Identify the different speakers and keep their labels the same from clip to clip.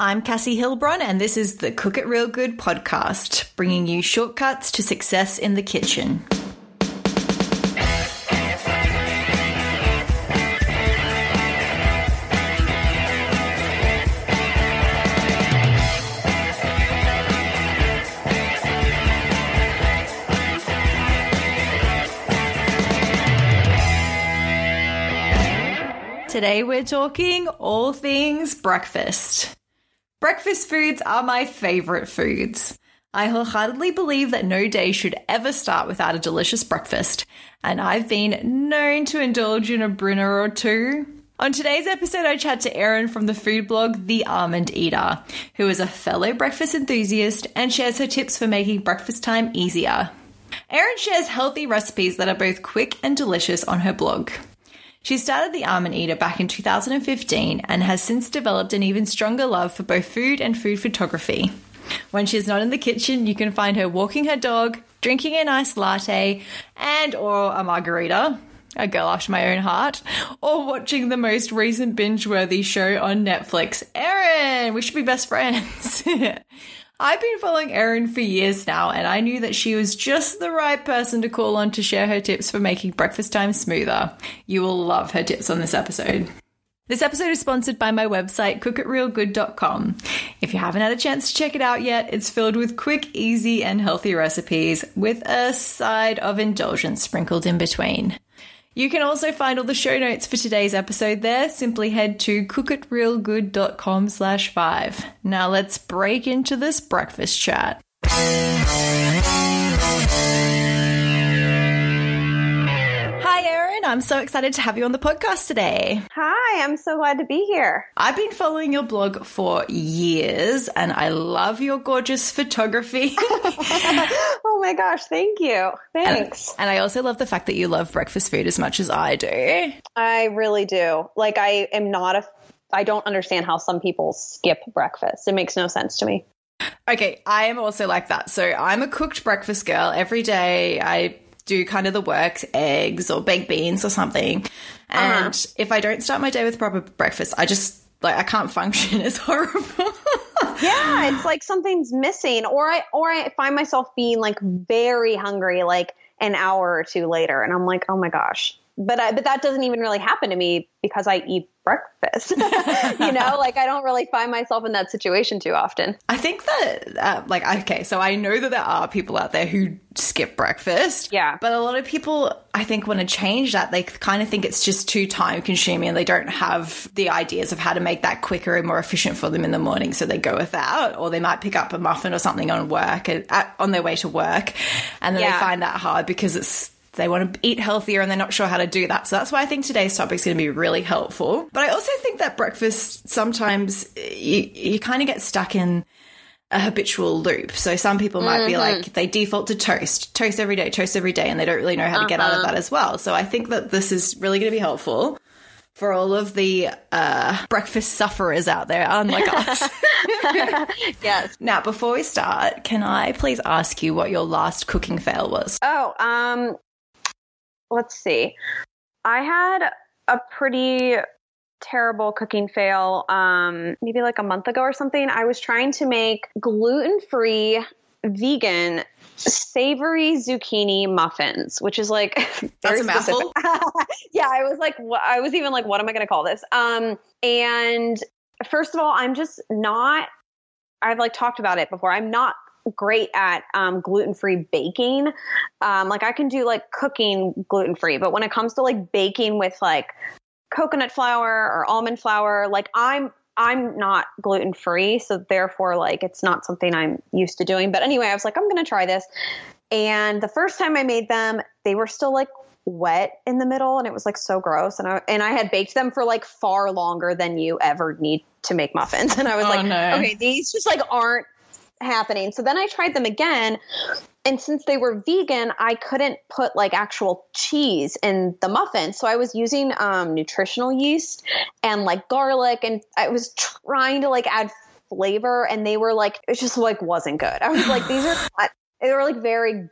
Speaker 1: I'm Cassie Hilbron, and this is the Cook It Real Good podcast, bringing you shortcuts to success in the kitchen. Today we're talking all things breakfast. Breakfast foods are my favourite foods. I wholeheartedly believe that no day should ever start without a delicious breakfast, and I've been known to indulge in a Brunner or two. On today's episode, I chat to Erin from the food blog The Almond Eater, who is a fellow breakfast enthusiast and shares her tips for making breakfast time easier. Erin shares healthy recipes that are both quick and delicious on her blog. She started the Almond Eater back in 2015 and has since developed an even stronger love for both food and food photography. When she's not in the kitchen, you can find her walking her dog, drinking a nice latte, and or a margarita, a girl after my own heart, or watching the most recent binge-worthy show on Netflix. Erin, we should be best friends. I've been following Erin for years now, and I knew that she was just the right person to call on to share her tips for making breakfast time smoother. You will love her tips on this episode. This episode is sponsored by my website, cookitrealgood.com. If you haven't had a chance to check it out yet, it's filled with quick, easy, and healthy recipes with a side of indulgence sprinkled in between. You can also find all the show notes for today's episode there. Simply head to cookitrealgood.com slash five. Now let's break into this breakfast chat. I'm so excited to have you on the podcast today.
Speaker 2: Hi, I'm so glad to be here.
Speaker 1: I've been following your blog for years and I love your gorgeous photography.
Speaker 2: oh my gosh, thank you. Thanks.
Speaker 1: And, and, I also love the fact that you love breakfast food as much as I do.
Speaker 2: I really do. Like, I am not a, I don't understand how some people skip breakfast. It makes no sense to me.
Speaker 1: Okay, I am also like that. So I'm a cooked breakfast girl. Every day I do kind of the works, eggs or baked beans or something. And uh-huh. if I don't start my day with proper breakfast, I just like I can't function. It's horrible.
Speaker 2: yeah, it's like something's missing, or I or I find myself being like very hungry, like an hour or two later, and I'm like, oh my gosh. But I, but that doesn't even really happen to me because I eat breakfast. you know, like I don't really find myself in that situation too often.
Speaker 1: I think that, uh, like, okay, so I know that there are people out there who skip breakfast.
Speaker 2: Yeah.
Speaker 1: But a lot of people, I think, want to change that. They kind of think it's just too time consuming and they don't have the ideas of how to make that quicker and more efficient for them in the morning. So they go without, or they might pick up a muffin or something on work, at, on their way to work. And then yeah. they find that hard because it's they want to eat healthier and they're not sure how to do that. So that's why I think today's topic is going to be really helpful. But I also think that breakfast sometimes you, you kind of get stuck in a habitual loop. So some people might mm-hmm. be like they default to toast, toast every day, toast every day, and they don't really know how to uh-huh. get out of uh-huh. that as well. So I think that this is really going to be helpful for all of the uh, breakfast sufferers out there, unlike us.
Speaker 2: yes.
Speaker 1: Now, before we start, can I please ask you what your last cooking fail was?
Speaker 2: Oh, um, let's see. I had a pretty terrible cooking fail um maybe like a month ago or something. I was trying to make gluten-free vegan savory zucchini muffins, which is like
Speaker 1: that's a mouthful.
Speaker 2: yeah, I was like, I was even like, what am I going to call this? Um, and first of all, I'm just not. I've like talked about it before. I'm not great at um, gluten free baking. Um, like I can do like cooking gluten free, but when it comes to like baking with like coconut flour or almond flour, like I'm I'm not gluten free, so therefore like it's not something I'm used to doing. But anyway, I was like, I'm gonna try this. And the first time I made them, they were still like wet in the middle and it was like so gross and I and I had baked them for like far longer than you ever need to make muffins and I was oh, like no. okay these just like aren't happening. So then I tried them again. And since they were vegan, I couldn't put like actual cheese in the muffin. So I was using um, nutritional yeast and like garlic, and I was trying to like add flavor, and they were like, it just like wasn't good. I was like, these are not, they were like very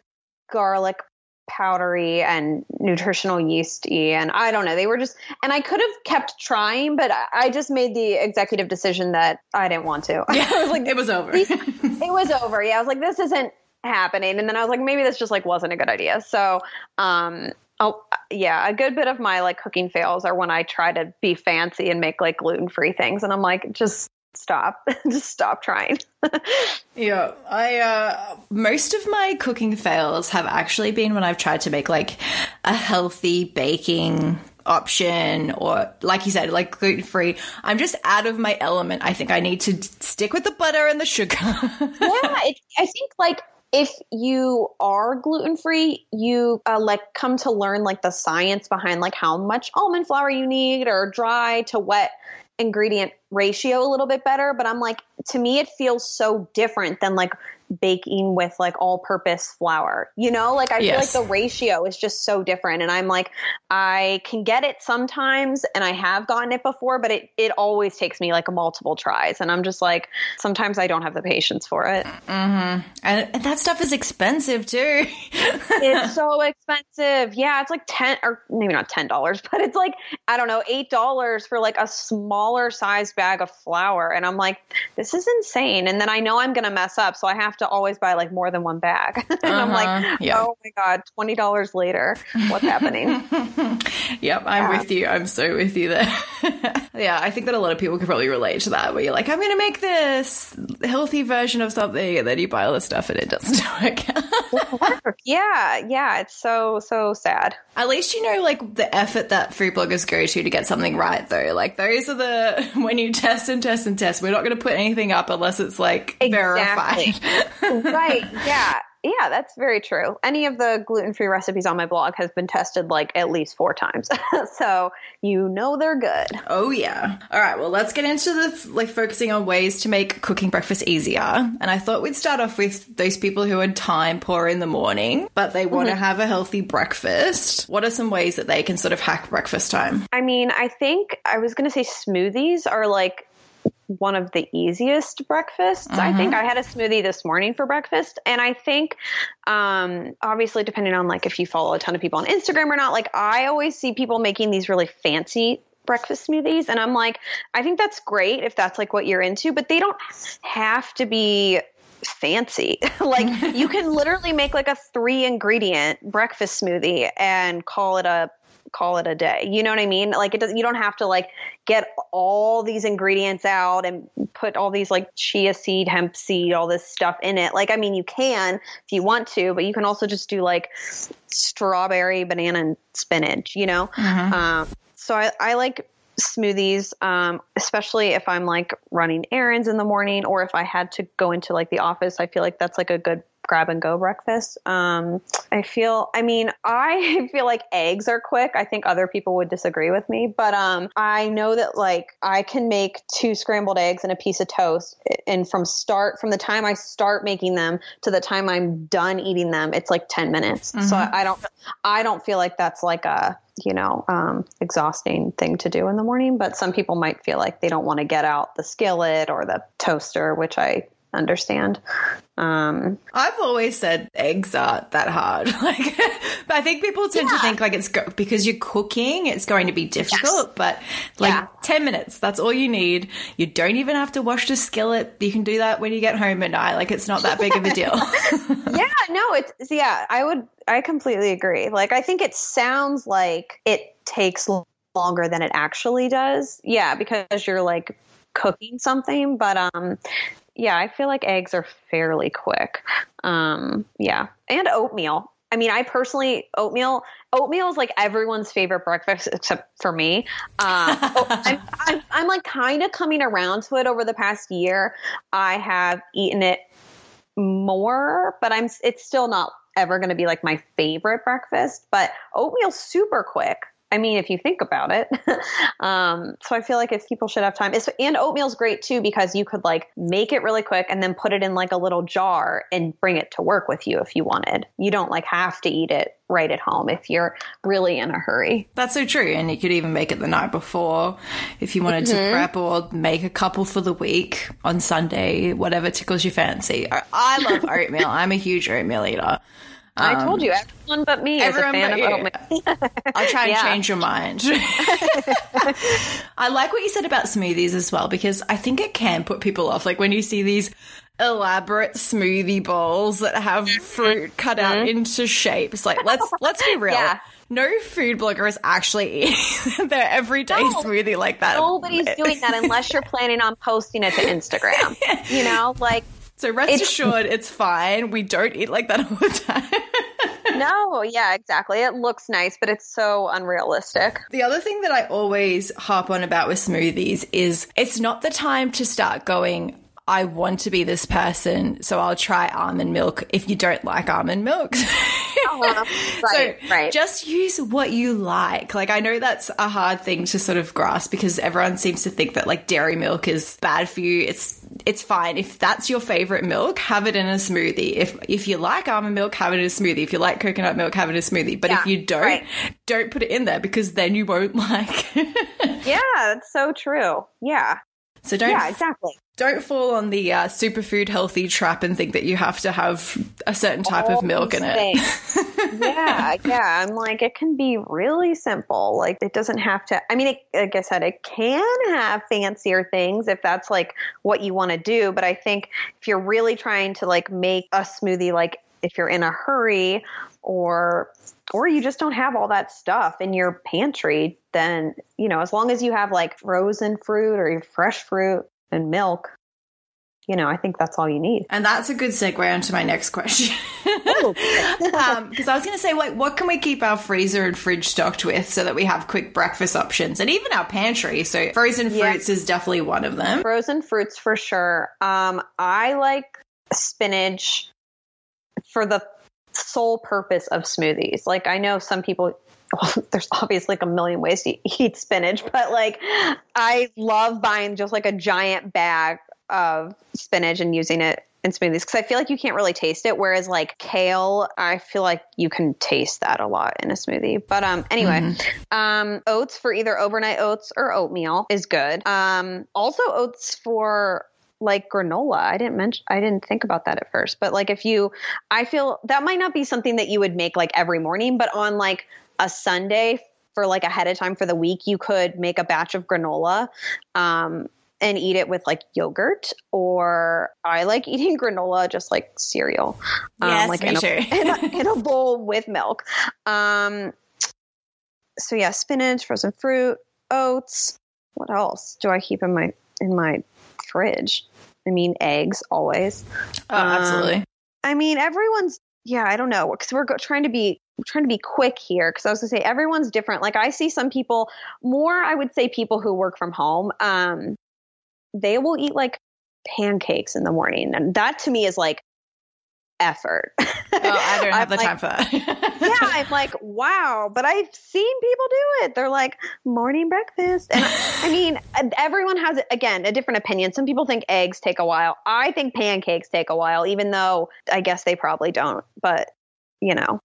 Speaker 2: garlic powdery and nutritional yeasty and I don't know. They were just and I could have kept trying, but I just made the executive decision that I didn't want to.
Speaker 1: Yeah,
Speaker 2: I was
Speaker 1: like it was over.
Speaker 2: it was over. Yeah, I was like this isn't happening and then I was like maybe this just like wasn't a good idea. So, um Oh yeah, a good bit of my like cooking fails are when I try to be fancy and make like gluten free things, and I'm like, just stop, just stop trying.
Speaker 1: yeah, I uh, most of my cooking fails have actually been when I've tried to make like a healthy baking option or like you said like gluten free i'm just out of my element. I think i need to stick with the butter and the sugar.
Speaker 2: Yeah it, i think like if you are gluten free, you uh, like come to learn like the science behind like how much almond flour you need or dry to wet ingredient ratio a little bit better. But I'm like, to me, it feels so different than like baking with like all purpose flour. You know, like I yes. feel like the ratio is just so different. And I'm like, I can get it sometimes and I have gotten it before, but it, it always takes me like multiple tries. And I'm just like, sometimes I don't have the patience for it.
Speaker 1: Mm-hmm. And, and that stuff is expensive too.
Speaker 2: it's so expensive. Yeah. It's like 10 or maybe not $10, but it's like, I don't know, $8 for like a smaller size bag of flour. And I'm like, this is insane. And then I know I'm going to mess up. So I have have to always buy like more than one bag. and uh-huh. I'm like, uh-huh. yeah. oh my God, $20 later. What's happening?
Speaker 1: yep, I'm yeah. with you. I'm so with you there. yeah, I think that a lot of people could probably relate to that where you're like, I'm going to make this healthy version of something. And then you buy all the stuff and it doesn't
Speaker 2: work. yeah, yeah. It's so, so sad.
Speaker 1: At least you know like the effort that food bloggers go to to get something right though. Like those are the, when you test and test and test, we're not going to put anything up unless it's like exactly. verified
Speaker 2: right. Yeah. Yeah, that's very true. Any of the gluten free recipes on my blog has been tested like at least four times. so you know they're good.
Speaker 1: Oh, yeah. All right. Well, let's get into the like focusing on ways to make cooking breakfast easier. And I thought we'd start off with those people who are time poor in the morning, but they want to mm-hmm. have a healthy breakfast. What are some ways that they can sort of hack breakfast time?
Speaker 2: I mean, I think I was going to say smoothies are like one of the easiest breakfasts. I think mm-hmm. I had a smoothie this morning for breakfast. And I think, um, obviously, depending on like if you follow a ton of people on Instagram or not, like I always see people making these really fancy breakfast smoothies. And I'm like, I think that's great if that's like what you're into, but they don't have to be fancy. like you can literally make like a three ingredient breakfast smoothie and call it a call it a day. You know what I mean? Like it does you don't have to like get all these ingredients out and put all these like chia seed, hemp seed, all this stuff in it. Like I mean you can if you want to, but you can also just do like strawberry, banana and spinach, you know? Mm-hmm. Um, so I, I like smoothies, um, especially if I'm like running errands in the morning or if I had to go into like the office. I feel like that's like a good grab and go breakfast. Um, I feel, I mean, I feel like eggs are quick. I think other people would disagree with me, but um, I know that like I can make two scrambled eggs and a piece of toast, and from start from the time I start making them to the time I'm done eating them, it's like ten minutes. Mm-hmm. So I, I don't, I don't feel like that's like a you know, um, exhausting thing to do in the morning. But some people might feel like they don't want to get out the skillet or the toaster, which I understand. Um,
Speaker 1: I've always said eggs aren't that hard. Like, but I think people tend yeah. to think like it's go- because you're cooking, it's going to be difficult. Yes. But like yeah. ten minutes, that's all you need. You don't even have to wash the skillet. You can do that when you get home at night. Like, it's not that big of a deal.
Speaker 2: yeah, no, it's yeah. I would, I completely agree. Like, I think it sounds like it takes longer than it actually does. Yeah, because you're like cooking something, but um yeah, I feel like eggs are fairly quick. Um, yeah, and oatmeal. I mean, I personally oatmeal. Oatmeal is like everyone's favorite breakfast except for me. Oh, I'm, I'm, I'm like kind of coming around to it over the past year. I have eaten it more, but I'm. It's still not ever going to be like my favorite breakfast. But oatmeal's super quick. I mean, if you think about it. um, so I feel like if people should have time, it's, and oatmeal's great too because you could like make it really quick and then put it in like a little jar and bring it to work with you if you wanted. You don't like have to eat it right at home if you're really in a hurry.
Speaker 1: That's so true. And you could even make it the night before if you wanted mm-hmm. to prep or make a couple for the week on Sunday, whatever tickles your fancy. I love oatmeal. I'm a huge oatmeal eater.
Speaker 2: I told you, everyone but me is a fan
Speaker 1: but
Speaker 2: of
Speaker 1: you.
Speaker 2: oatmeal.
Speaker 1: I'll try and
Speaker 2: Yeah.
Speaker 1: change your mind. I like what you said about smoothies as well because I think it can put people off. Like when you see these elaborate smoothie bowls that have fruit cut out into shapes. Like let's let's be real.
Speaker 2: Mm-hmm. Yeah.
Speaker 1: No food blogger is actually eating their everyday
Speaker 2: No.
Speaker 1: smoothie like that.
Speaker 2: Nobody's doing that unless you're planning on posting it to Instagram. You know, like
Speaker 1: So rest
Speaker 2: It's-
Speaker 1: assured, it's fine. We don't eat like that all the time.
Speaker 2: no, yeah, exactly. It looks nice, but it's so unrealistic.
Speaker 1: The other thing that I always harp on about with smoothies is it's not the time to start going, I want to be this person, so I'll try almond milk if you don't like almond milk.
Speaker 2: Uh-huh. Right,
Speaker 1: so
Speaker 2: right.
Speaker 1: just use what you like. Like I know that's a hard thing to sort of grasp because everyone seems to think that like dairy milk is bad for you. It's it's fine. If that's your favorite milk, have it in a smoothie. If if you like almond milk, have it in a smoothie. If you like coconut milk, have it in a smoothie. But if you don't,
Speaker 2: right.
Speaker 1: don't put it in there because then you won't like.
Speaker 2: yeah, that's so true. Yeah.
Speaker 1: So don't
Speaker 2: Yeah, exactly.
Speaker 1: don't fall on the uh, superfood healthy trap and think that you have to have a certain type of milk in it.
Speaker 2: yeah, yeah. I'm like, it can be really simple. Like, it doesn't have to. I mean, it, like I said, it can have fancier things if that's like what you want to do. But I think if you're really trying to like make a smoothie, like if you're in a hurry or or you just don't have all that stuff in your pantry, then you know, as long as you have like frozen fruit or your fresh fruit and milk, you know, I think that's all you need.
Speaker 1: And that's a good segue onto my next question. Because I was going to say, like, what can we keep our freezer and fridge stocked with so that we have quick breakfast options and even our pantry? So, frozen fruits is definitely one of them.
Speaker 2: frozen fruits for sure. Um, I like spinach for the sole purpose of smoothies. Like I know some people. Well, there's obviously like a million ways to eat spinach, but like I love buying just like a giant bag of spinach and using it in smoothies because I feel like you can't really taste it. Whereas like kale, I feel like you can taste that a lot in a smoothie. But um, anyway, um, oats for either overnight oats or oatmeal is good. Um, also oats for like granola. I didn't mention I didn't think about that at first. But like if you I feel that might not be something that you would make like every morning, but on like a Sunday for like ahead of time for the week, you could make a batch of granola. Um and eat it with like yogurt or I like eating granola just like cereal.
Speaker 1: Yes,
Speaker 2: like in a, in, a, in a bowl with milk. Um so yeah, spinach, frozen fruit, oats. What else do I keep in my in my fridge? I mean, eggs always.
Speaker 1: Oh,
Speaker 2: Um,
Speaker 1: absolutely.
Speaker 2: I mean, everyone's yeah. I don't know because we're go- trying to be trying to be quick here because I was gonna say everyone's different. Like I see some people more. I would say people who work from home. Um, they will eat like pancakes in the morning, and that to me is like effort.
Speaker 1: Oh, I don't have the
Speaker 2: like,
Speaker 1: time for that.
Speaker 2: yeah, I'm like, wow, but I've seen people do it. They're like morning breakfast. And I mean, everyone has, again, a different opinion. Some people think eggs take a while. I think pancakes take a while, even though I guess they probably don't. But, you know,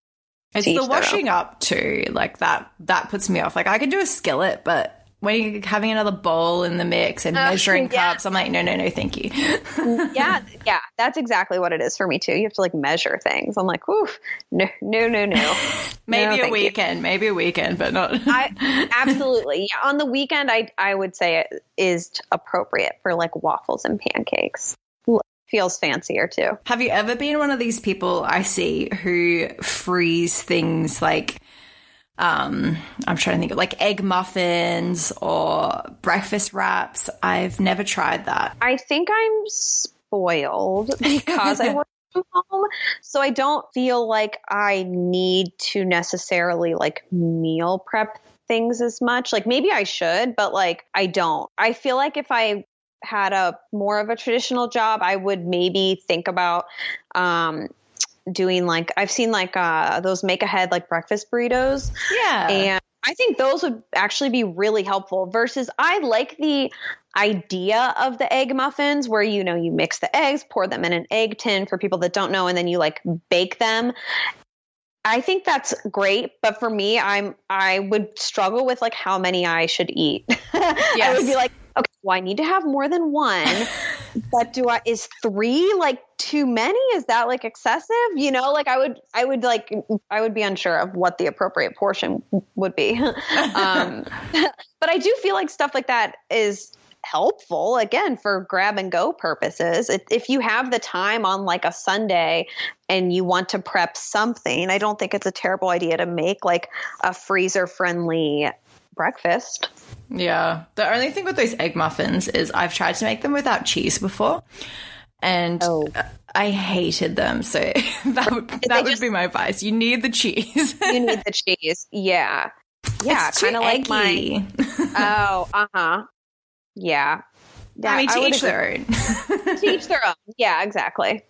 Speaker 1: It's the washing up too, like that. That puts me off. Like I can do a skillet, but when you're having another bowl in the mix and
Speaker 2: Oh,
Speaker 1: measuring
Speaker 2: yeah.
Speaker 1: cups, I'm like, no, no, no, thank you.
Speaker 2: yeah, yeah, that's exactly what it is for me too. You have to like measure things. I'm like, oof, no, no, no, no.
Speaker 1: maybe
Speaker 2: No,
Speaker 1: a
Speaker 2: thank you.
Speaker 1: weekend, maybe a weekend, but not.
Speaker 2: I absolutely yeah. On the weekend, I I would say it is appropriate for like waffles and pancakes. Feels fancier too.
Speaker 1: Have you ever been one of these people I see who freeze things like um I'm trying to think of like egg muffins or breakfast wraps? I've never tried that.
Speaker 2: I think I'm spoiled because I work from home, so I don't feel like I need to necessarily like meal prep things as much. Like maybe I should, but like I don't. I feel like if I had a more of a traditional job, I would maybe think about um doing like I've seen like uh those make ahead like breakfast burritos
Speaker 1: Yeah.
Speaker 2: and I think those would actually be really helpful versus I like the idea of the egg muffins where you know you mix the eggs, pour them in an egg tin for people that don't know and then you like bake them. I think that's great, but for me I'm I would struggle with like how many I should eat. I
Speaker 1: Yes.
Speaker 2: would be like, okay, well I need to have more than one. but do I is three like too many? Is that like excessive? You know, like I would I would like I would be unsure of what the appropriate portion would be. um, but I do feel like stuff like that is helpful again for grab and go purposes. If you have the time on like a Sunday and you want to prep something, I don't think it's a terrible idea to make like a freezer friendly breakfast.
Speaker 1: Yeah. The only thing with those egg muffins is I've tried to make them without cheese before. And oh. I hated them. So that would, that would just, be my advice. You need the cheese.
Speaker 2: you need the cheese. Yeah. Yeah. Kind of like my. oh, uh huh. Yeah.
Speaker 1: yeah. I mean, to I each their own.
Speaker 2: to each their own. Yeah, exactly.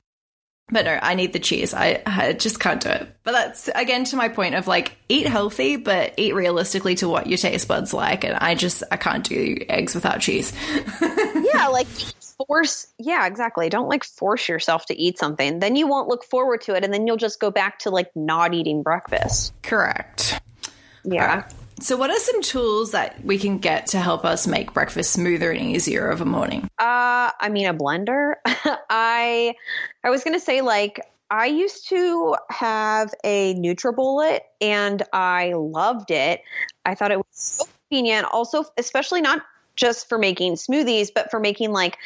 Speaker 1: But no, I need the cheese. I, I, just can't do it. But that's again to my point of like eat healthy, but eat realistically to what your taste buds like. And I just I can't do eggs without cheese.
Speaker 2: yeah, like force. Yeah, exactly. Don't like force yourself to eat something. Then you won't look forward to it, and then you'll just go back to like not eating breakfast.
Speaker 1: Correct.
Speaker 2: Yeah.
Speaker 1: So, what are some tools that we can get to help us make breakfast smoother and easier of a morning?
Speaker 2: Uh, I mean, a blender. I I was gonna say like I used to have a NutriBullet and I loved it. I thought it was so convenient. Also, especially not just for making smoothies, but for making like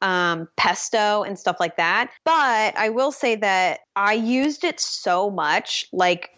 Speaker 2: um, pesto and stuff like that. But I will say that I used it so much, like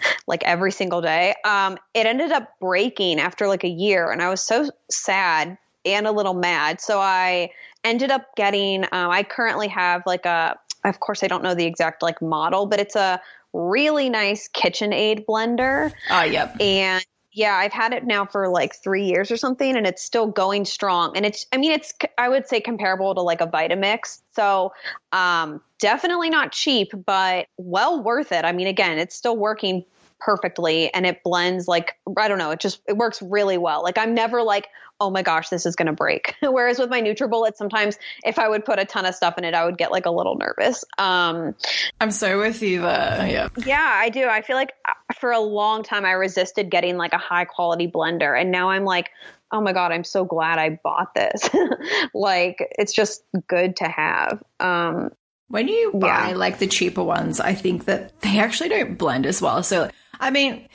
Speaker 2: like every single day. Um, it ended up breaking after like a year, and I was so sad and a little mad. So I ended up getting. Um, I currently have like a. Of course, I don't know the exact like model, but it's a really nice KitchenAid blender.
Speaker 1: Oh, yep.
Speaker 2: And yeah, I've had it now for like three years or something, and it's still going strong. And it's, I mean, it's, I would say comparable to like a Vitamix. So, um, definitely not cheap, but well worth it. I mean, again, it's still working perfectly and it blends like I don't know, it just it works really well. Like I'm never like, oh my gosh, this is gonna break. Whereas with my NutriBullet, sometimes if I would put a ton of stuff in it, I would get like a little nervous. Um,
Speaker 1: I'm so with you there. Yeah.
Speaker 2: Yeah, I do. I feel like uh, for a long time I resisted getting like a high quality blender, and now I'm like, oh my god, I'm so glad I bought this. like it's just good to have. Um,
Speaker 1: when you buy yeah. like the cheaper ones, I think that they actually don't blend as well. So I mean,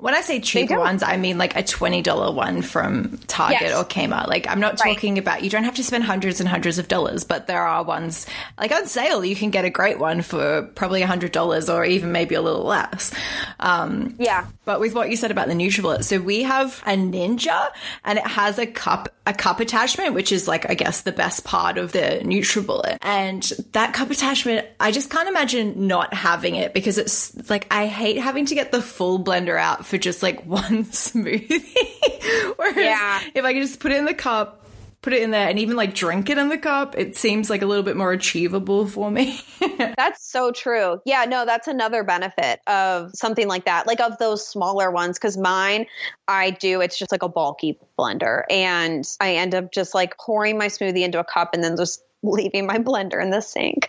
Speaker 1: when I say cheap ones, I mean like a $20 one from Target yes. or Kmart. Like, I'm not talking right. about, you don't have to spend hundreds and hundreds of dollars, but there are ones, like on sale, you can get a great one for probably a $100 or even maybe a little less. Um,
Speaker 2: yeah.
Speaker 1: But with what you said about the NutriBullet, so we have a Ninja and it has a cup, a cup attachment, which is like, I guess, the best part of the NutriBullet. And that cup attachment, I just can't imagine not having it because it's like, I hate having to get the full blender out for just like one smoothie. Whereas yeah. if I can just put it in the cup, put it in there and even like drink it in the cup, it seems like a little bit more achievable for me.
Speaker 2: that's so true. Yeah, no, that's another benefit of something like that, like of those smaller ones. Cause mine, I do, it's just like a bulky blender. And I end up just like pouring my smoothie into a cup and then just leaving my blender in the sink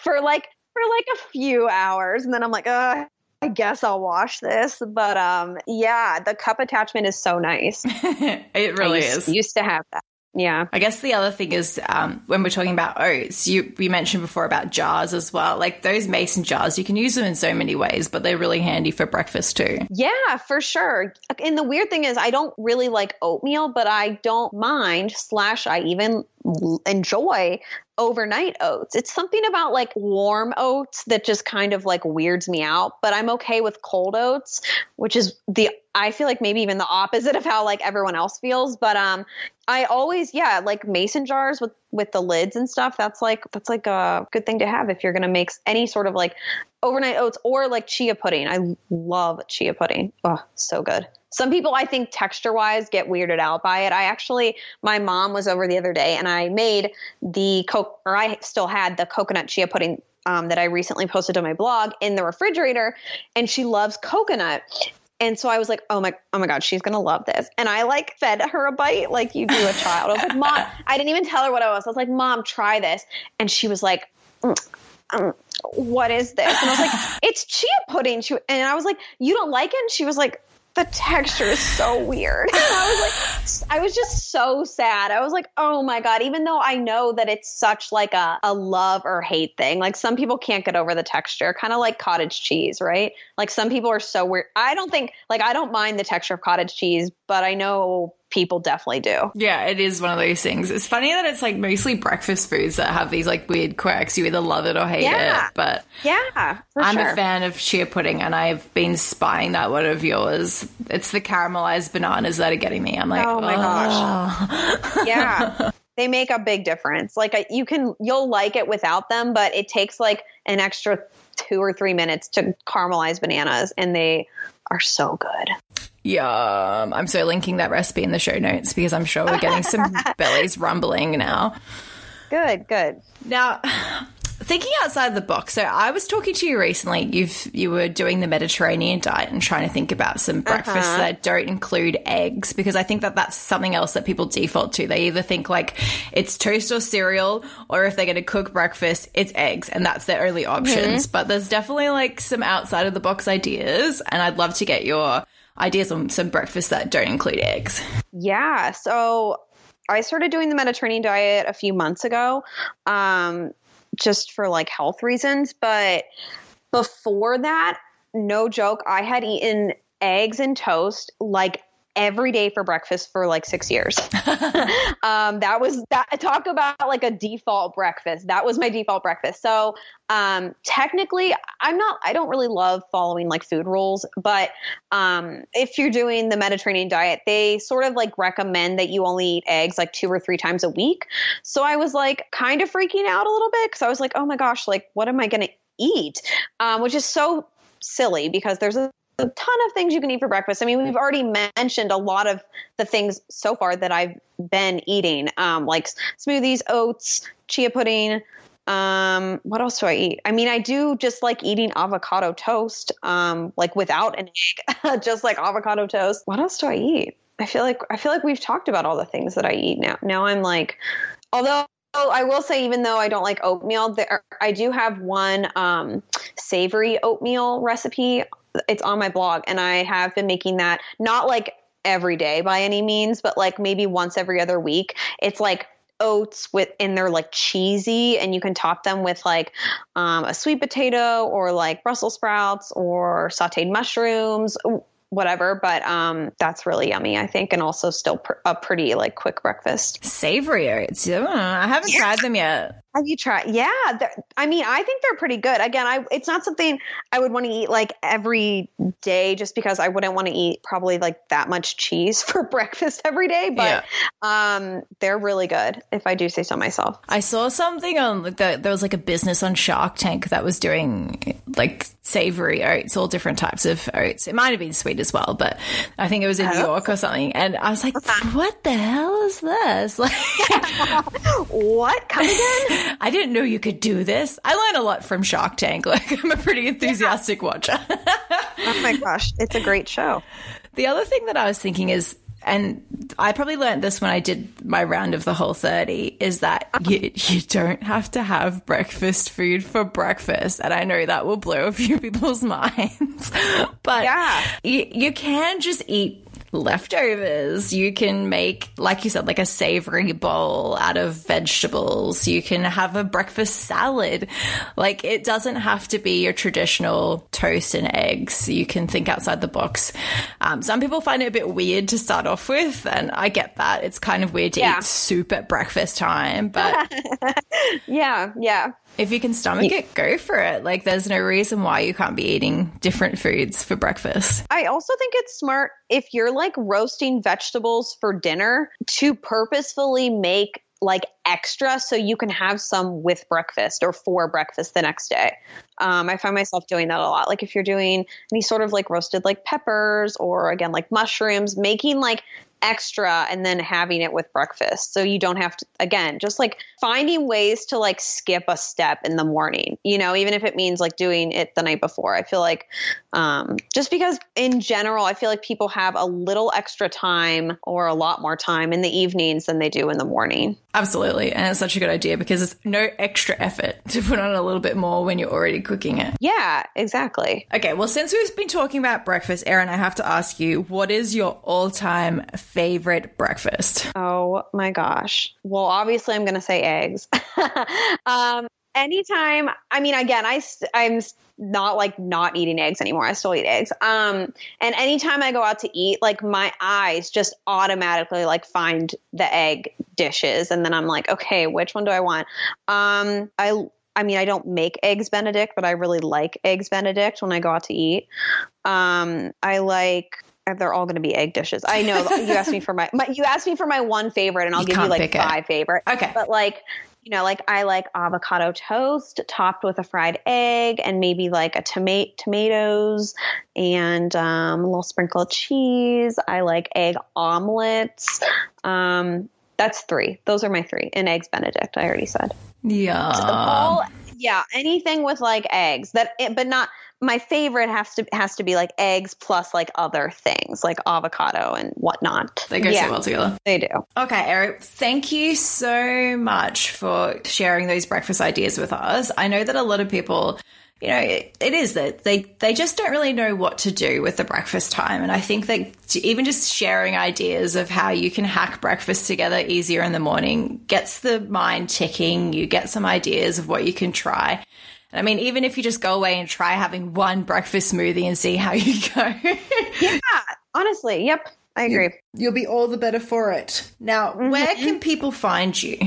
Speaker 2: for like for like a few hours and then I'm like, oh, I guess I'll wash this. But um, yeah, the cup attachment is so nice.
Speaker 1: it really
Speaker 2: used,
Speaker 1: is.
Speaker 2: Used to have that. Yeah.
Speaker 1: I guess the other thing is um, when we're talking about oats, you, you mentioned before about jars as well. Like those mason jars, you can use them in so many ways, but they're really handy for breakfast too.
Speaker 2: Yeah, for sure. And the weird thing is, I don't really like oatmeal, but I don't mind, slash, I even enjoy overnight oats. It's something about like warm oats that just kind of like weirds me out, but I'm okay with cold oats, which is the I feel like maybe even the opposite of how like everyone else feels, but um I always yeah, like mason jars with with the lids and stuff. That's like that's like a good thing to have if you're going to make any sort of like overnight oats or like chia pudding. I love chia pudding. Oh, so good. Some people I think texture wise get weirded out by it. I actually my mom was over the other day and I made the coke or I still had the coconut chia pudding um, that I recently posted on my blog in the refrigerator, and she loves coconut. And so I was like, oh my, oh my God, she's gonna love this. And I like fed her a bite like you do a child. I was like, Mom, I didn't even tell her what I was. I was like, Mom, try this. And she was like, mm, um, what is this? And I was like, it's chia pudding. She, and I was like, you don't like it? And she was like, the texture is so weird. I was like, I was just so sad. I was like, oh my God, even though I know that it's such like a, a love or hate thing, like some people can't get over the texture, kind of like cottage cheese, right? Like some people are so weird. I don't think, like, I don't mind the texture of cottage cheese, but I know people definitely do.
Speaker 1: Yeah, it is one of those things. It's funny that it's like mostly breakfast foods that have these like weird quirks. You either love it or hate
Speaker 2: Yeah.
Speaker 1: it. But
Speaker 2: Yeah, for
Speaker 1: I'm
Speaker 2: sure.
Speaker 1: a fan of chia pudding and I've been spying that one of yours. It's the caramelized bananas that are getting me. I'm like,
Speaker 2: Oh my
Speaker 1: gosh.
Speaker 2: yeah they make a big difference like you can you'll like it without them but it takes like an extra two or three minutes to caramelize bananas and they are so good
Speaker 1: Yum. I'm so linking that recipe in the show notes because I'm sure we're getting some bellies rumbling now.
Speaker 2: good good
Speaker 1: Now, thinking outside the box, so I was talking to you recently. You've you were doing the Mediterranean diet and trying to think about some uh-huh. breakfasts that don't include eggs because I think that that's something else that people default to. They either think like it's toast or cereal, or if they're going to cook breakfast, it's eggs, and that's their only options. Mm-hmm. But there's definitely like some outside of the box ideas, and I'd love to get your ideas on some breakfasts that don't include eggs.
Speaker 2: yeah so i started doing the mediterranean diet a few months ago um, just for like health reasons but before that no joke i had eaten eggs and toast like every day for breakfast for like six years. Um, that was that talk about like a default breakfast. That was my default breakfast. So um, technically i'm not i don't really love following like food rules but um, if you're doing the mediterranean diet they sort of like recommend that you only eat eggs like two or three times a week. So i was like kind of freaking out a little bit because i was like oh my gosh like what am i going to eat? Um, which is so silly because there's a a ton of things you can eat for breakfast. I mean, we've already mentioned a lot of the things so far that I've been eating, um, like smoothies, oats, chia pudding. Um, what else do I eat? I mean, I do just like eating avocado toast, um, like without an egg, just like avocado toast. What else do I eat? I feel like I feel like we've talked about all the things that I eat now. Now I'm like, although I will say, even though I don't like oatmeal, there I do have one um, savory oatmeal recipe. It's on my blog, and I have been making that not like every day by any means, but like maybe once every other week. It's like oats with and they're like cheesy and you can top them with like um, a sweet potato or like brussels sprouts or sauteed mushrooms whatever but um that's really yummy i think and also still pr- a pretty like quick breakfast
Speaker 1: Savory oats. Know. I haven't tried them yet.
Speaker 2: Have you tried yeah i mean i think they're pretty good again i it's not something i would want to eat like every day just because i wouldn't want to eat probably like that much cheese for breakfast every day but um they're really good if i do say so myself
Speaker 1: I saw something on like the, there was like a business on Shark Tank that was doing like savory oats, all different types of oats. It might have been sweet as well, but I think it was in New York or something. And I was like, what the hell is this? Like,
Speaker 2: what come again
Speaker 1: I didn't know you could do this. I learn a lot from Shark Tank. Like, I'm a pretty enthusiastic watcher.
Speaker 2: oh my gosh it's a great show
Speaker 1: The other thing that I was thinking is, and I probably learned this when I did my round of the Whole30, is that uh-huh. you, you don't have to have breakfast food for breakfast. And I know that will blow a few people's minds, but
Speaker 2: Yeah.
Speaker 1: you, you can just eat leftovers. You can make, like you said, like a savory bowl out of vegetables. You can have a breakfast salad. Like it doesn't have to be your traditional toast and eggs. You can think outside the box. Um, some people find it a bit weird to start off with, and I get that. It's kind of weird to
Speaker 2: Yeah.
Speaker 1: eat soup at breakfast time, but
Speaker 2: yeah yeah
Speaker 1: if you can stomach it, go for it. Like there's no reason why you can't be eating different foods for breakfast.
Speaker 2: I also think it's smart if you're like roasting vegetables for dinner to purposefully make like extra so you can have some with breakfast or for breakfast the next day. Um, I find myself doing that a lot. Like if you're doing any sort of like roasted like peppers or again like mushrooms, making like extra and then having it with breakfast. So you don't have to, again, just like finding ways to like skip a step in the morning, you know, even if it means like doing it the night before. I feel like um, just because in general, I feel like people have a little extra time or a lot more time in the evenings than they do in the morning.
Speaker 1: Absolutely. And it's such a good idea because it's no extra effort to put on a little bit more when you're already cooking it.
Speaker 2: Yeah, exactly.
Speaker 1: Okay, well, since we've been talking about breakfast, Erin, I have to ask you, what is your all time favorite breakfast?
Speaker 2: Oh my gosh. Well, obviously, I'm going to say eggs. um, anytime, I mean, again, I, I'm not like not eating eggs anymore. I still eat eggs. Um, and anytime I go out to eat, like my eyes just automatically like find the egg dishes. And then I'm like, okay, which one do I want? Um, I, I mean, I don't make eggs Benedict, but I really like eggs Benedict when I go out to eat. Um, I like they're all going to be egg dishes. I know you asked me for my, my, you asked me for my one favorite, and I'll
Speaker 1: You
Speaker 2: give you like
Speaker 1: pick it.
Speaker 2: five favorite.
Speaker 1: Okay.
Speaker 2: but like you know, like I like avocado toast topped with a fried egg and maybe like a tomato tomatoes and um, a little sprinkle of cheese. I like egg omelets. Um, that's three. Those are my three. And eggs Benedict. I already said.
Speaker 1: Yeah.
Speaker 2: All yeah, anything with like eggs that, but not my favorite has to has to be like eggs plus like other things like avocado and whatnot.
Speaker 1: They go
Speaker 2: yeah,
Speaker 1: so well together.
Speaker 2: They do.
Speaker 1: Okay, Erin, thank you so much for sharing those breakfast ideas with us. I know that a lot of people, you know, it, it is that they they just don't really know what to do with the breakfast time, and I think that even just sharing ideas of how you can hack breakfast together easier in the morning gets the mind ticking. You get some ideas of what you can try. And I mean, even if you just go away and try having one breakfast smoothie and see how you go.
Speaker 2: Yeah, honestly, yep, I agree.
Speaker 1: You'll be all the better for it. Now, mm-hmm. where can people find you?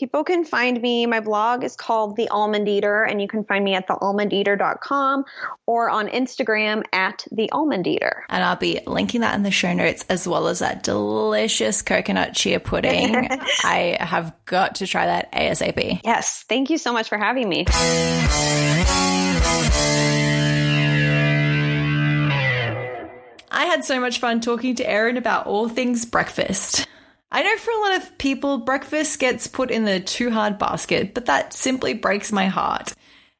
Speaker 2: People can find me. My blog is called The Almond Eater, and you can find me at thealmondeater.com or on Instagram at The Almond Eater.
Speaker 1: And I'll be linking that in the show notes as well as that delicious coconut chia pudding. I have got to try that ASAP.
Speaker 2: Yes, thank you so much for having me.
Speaker 1: I had so much fun talking to Erin about all things breakfast. I know for a lot of people, breakfast gets put in the too hard basket, but that simply breaks my heart.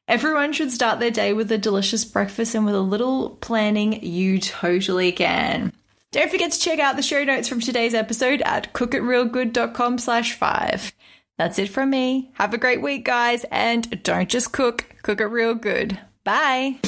Speaker 1: Everyone should start their day with a delicious breakfast, and with a little planning, you totally can. Don't forget to check out the show notes from today's episode at cookitrealgood.com slash five. That's it from me. Have a great week, guys, and don't just cook, cook it real good. Bye.